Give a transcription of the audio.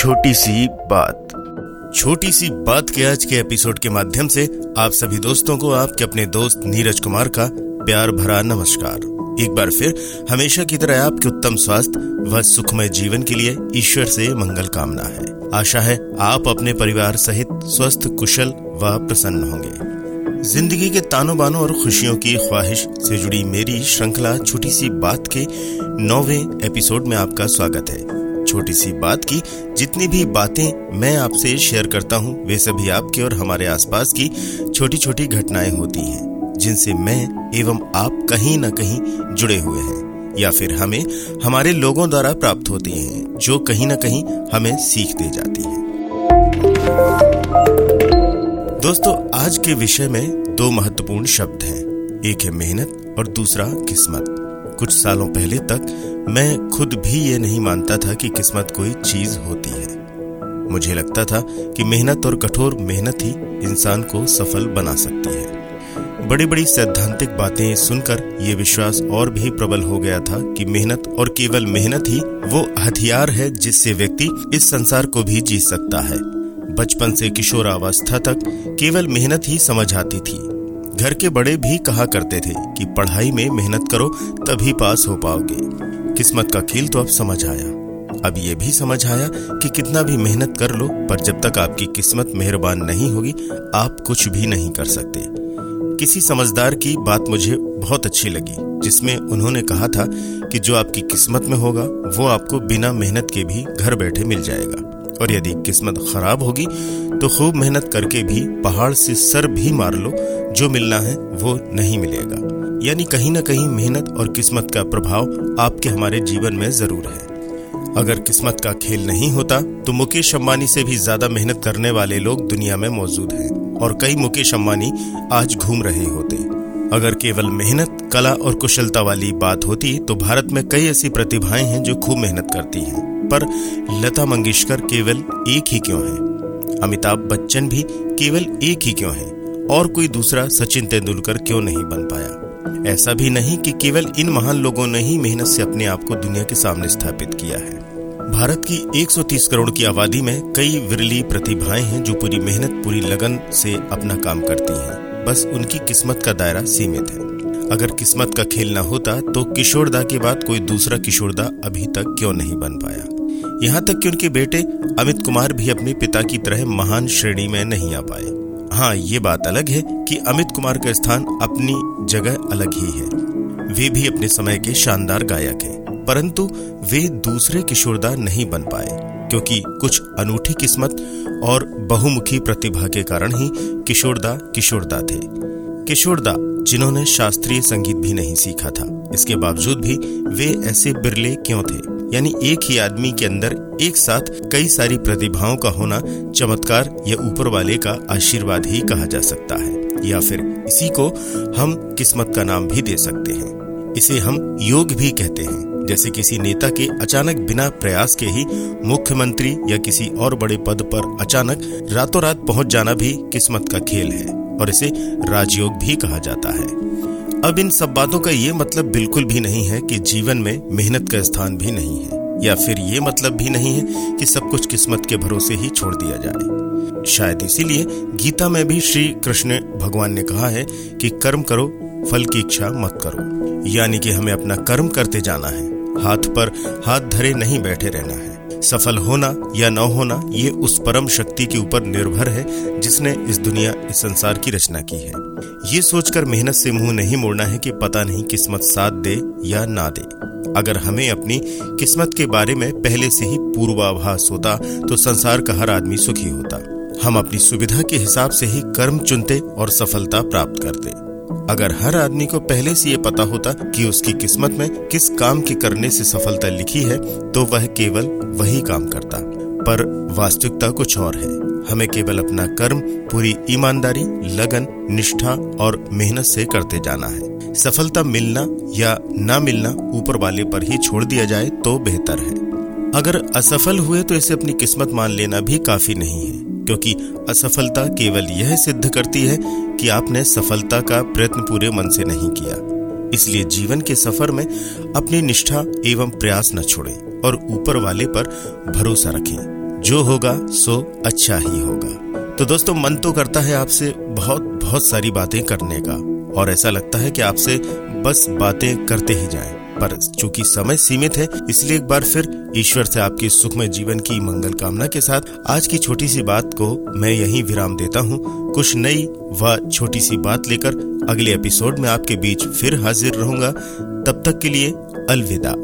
छोटी सी बात। छोटी सी बात के आज के एपिसोड के माध्यम से आप सभी दोस्तों को, आपके अपने दोस्त नीरज कुमार का प्यार भरा नमस्कार। एक बार फिर, हमेशा की तरह आपके उत्तम स्वास्थ्य व सुखमय जीवन के लिए ईश्वर से मंगल कामना है। आशा है आप अपने परिवार सहित स्वस्थ, कुशल व प्रसन्न होंगे। ज़िंदगी के तानों बानों और खुशियों की ख्वाहिश से जुड़ी मेरी श्रृंखला छोटी सी बात के नौवे एपिसोड में आपका स्वागत है। छोटी सी बात की, जितनी भी बातें मैं आपसे शेयर करता हूँ, वे सभी आपके और हमारे आसपास की छोटी छोटी घटनाएँ होती हैं, जिनसे मैं एवं आप कहीं न कहीं जुड़े हुए हैं, या फिर हमें हमारे लोगों द्वारा प्राप्त होती हैं, जो कहीं न कहीं हमें सीख दे जाती है। दोस्तों, आज के विषय में दो महत्वपूर्ण शब्द हैं, एक है मेहनत और दूसरा किस्मत। कुछ सालों पहले तक मैं खुद भी ये नहीं मानता था कि किस्मत कोई चीज़ होती है। मुझे लगता था कि मेहनत और कठोर मेहनत ही इंसान को सफल बना सकती है। बड़ी बड़ी सैद्धांतिक बातें सुनकर ये विश्वास और भी प्रबल हो गया था कि मेहनत और केवल मेहनत ही वो हथियार है जिससे व्यक्ति इस संसार को भी जीत सकता है। बचपन से किशोरावस्था तक केवल मेहनत ही समझ आती थी। घर के बड़े भी कहा करते थे कि पढ़ाई में मेहनत करो, तभी पास हो पाओगे। किस्मत का खेल तो अब समझ आया। अब ये भी समझ आया कि कितना भी मेहनत कर लो, पर जब तक आपकी किस्मत मेहरबान नहीं होगी, आप कुछ भी नहीं कर सकते। किसी समझदार की बात मुझे बहुत अच्छी लगी, जिसमें उन्होंने कहा था कि जो आपकी किस्मत में होगा, वो आपको बिना मेहनत के भी घर बैठे मिल जाएगा। और यदि किस्मत खराब होगी तो खूब मेहनत करके भी पहाड़ से सर भी मार लो, जो मिलना है, वो नहीं मिलेगा। यानी कहीं ना कहीं मेहनत और किस्मत का प्रभाव आपके हमारे जीवन में ज़रूर है। अगर किस्मत का खेल नहीं होता तो मुकेश अंबानी से भी ज़्यादा मेहनत करने वाले लोग दुनिया में मौजूद हैं और कई मुकेश अंबानी आज घूम रहे होते। अगर केवल मेहनत, कला और कुशलता वाली बात होती तो भारत में कई ऐसी प्रतिभाएँ हैं जो खूब मेहनत करती हैं। पर लता मंगेशकर केवल एक ही क्यों है? अमिताभ बच्चन भी केवल एक ही क्यों है? और कोई दूसरा सचिन तेंदुलकर क्यों नहीं बन पाया? ऐसा भी नहीं कि केवल इन महान लोगों ने ही मेहनत से अपने आप को दुनिया के सामने स्थापित किया है। भारत की 130 करोड़ की आबादी में कई विरली प्रतिभाएँ हैं जो पूरी मेहनत, पूरी लगन से अपना काम करती हैं। बस उनकी किस्मत का दायरा सीमित है। अगर किस्मत का खेल न होता तो किशोरदा के बाद कोई दूसरा किशोरदा अभी तक क्यों नहीं बन पाया? यहाँ तक कि उनके बेटे अमित कुमार भी अपने पिता की तरह महान श्रेणी में नहीं आ पाए। हाँ ये बात अलग है कि अमित कुमार का स्थान अपनी जगह अलग ही है। वे भी अपने समय के शानदार गायक हैं, परंतु वे दूसरे किशोरदा नहीं बन पाए, क्योंकि कुछ अनूठी किस्मत और बहुमुखी प्रतिभा के कारण ही किशोरदा किशोरदा थे। किशोरदा, जिन्होंने शास्त्रीय संगीत भी नहीं सीखा था, इसके बावजूद भी वे ऐसे बिरले क्यों थे? यानी एक ही आदमी के अंदर एक साथ कई सारी प्रतिभाओं का होना चमत्कार या ऊपर वाले का आशीर्वाद ही कहा जा सकता है, या फिर इसी को हम किस्मत का नाम भी दे सकते हैं। इसे हम योग भी कहते हैं, जैसे किसी नेता के अचानक बिना प्रयास के ही मुख्यमंत्री या किसी और बड़े पद पर अचानक रातों रात पहुँच जाना भी किस्मत का खेल है, और इसे राजयोग भी कहा जाता है। अब इन सब बातों का ये मतलब बिल्कुल भी नहीं है कि जीवन में मेहनत का स्थान भी नहीं है, या फिर ये मतलब भी नहीं है कि सब कुछ किस्मत के भरोसे ही छोड़ दिया जाए। शायद इसीलिए गीता में भी श्री कृष्ण भगवान ने कहा है कि कर्म करो, फल की इच्छा मत करो। यानी कि हमें अपना कर्म करते जाना है, हाथ पर हाथ धरे नहीं बैठे रहना है। सफल होना या न होना, ये उस परम शक्ति के ऊपर निर्भर है, जिसने इस दुनिया, इस संसार की रचना की है। ये सोचकर मेहनत से मुँह नहीं मोड़ना है कि पता नहीं किस्मत साथ दे या ना दे। अगर हमें अपनी किस्मत के बारे में पहले से ही पूर्वाभास होता तो संसार का हर आदमी सुखी होता। हम अपनी सुविधा के हिसाब से ही कर्म चुनते और सफलता प्राप्त करते। अगर हर आदमी को पहले से ये पता होता कि उसकी किस्मत में किस काम के करने से सफलता लिखी है तो वह केवल वही काम करता। पर वास्तविकता कुछ और है। हमें केवल अपना कर्म, पूरी ईमानदारी, लगन, निष्ठा और मेहनत से करते जाना है। सफलता मिलना या ना मिलना ऊपर वाले पर ही छोड़ दिया जाए तो बेहतर है। अगर असफल हुए तो इसे अपनी किस्मत मान लेना भी काफ़ी नहीं है, क्योंकि असफलता केवल यह सिद्ध करती है कि आपने सफलता का प्रयत्न पूरे मन से नहीं किया। इसलिए जीवन के सफ़र में अपनी निष्ठा एवं प्रयास न छोड़ें और ऊपर वाले पर भरोसा रखें। जो होगा, सो अच्छा ही होगा। तो दोस्तों, मन तो करता है आपसे बहुत बहुत सारी बातें करने का, और ऐसा लगता है कि आपसे बस बातें करते ही जाएँ। पर चूँकि समय सीमित है, इसलिए एक बार फिर ईश्वर से आपके सुखमय जीवन की मंगल कामना के साथ आज की छोटी सी बात को मैं यहीं विराम देता हूँ। कुछ नई व छोटी सी बात लेकर अगले एपिसोड में आपके बीच फिर हाजिर रहूँगा। तब तक के लिए अलविदा।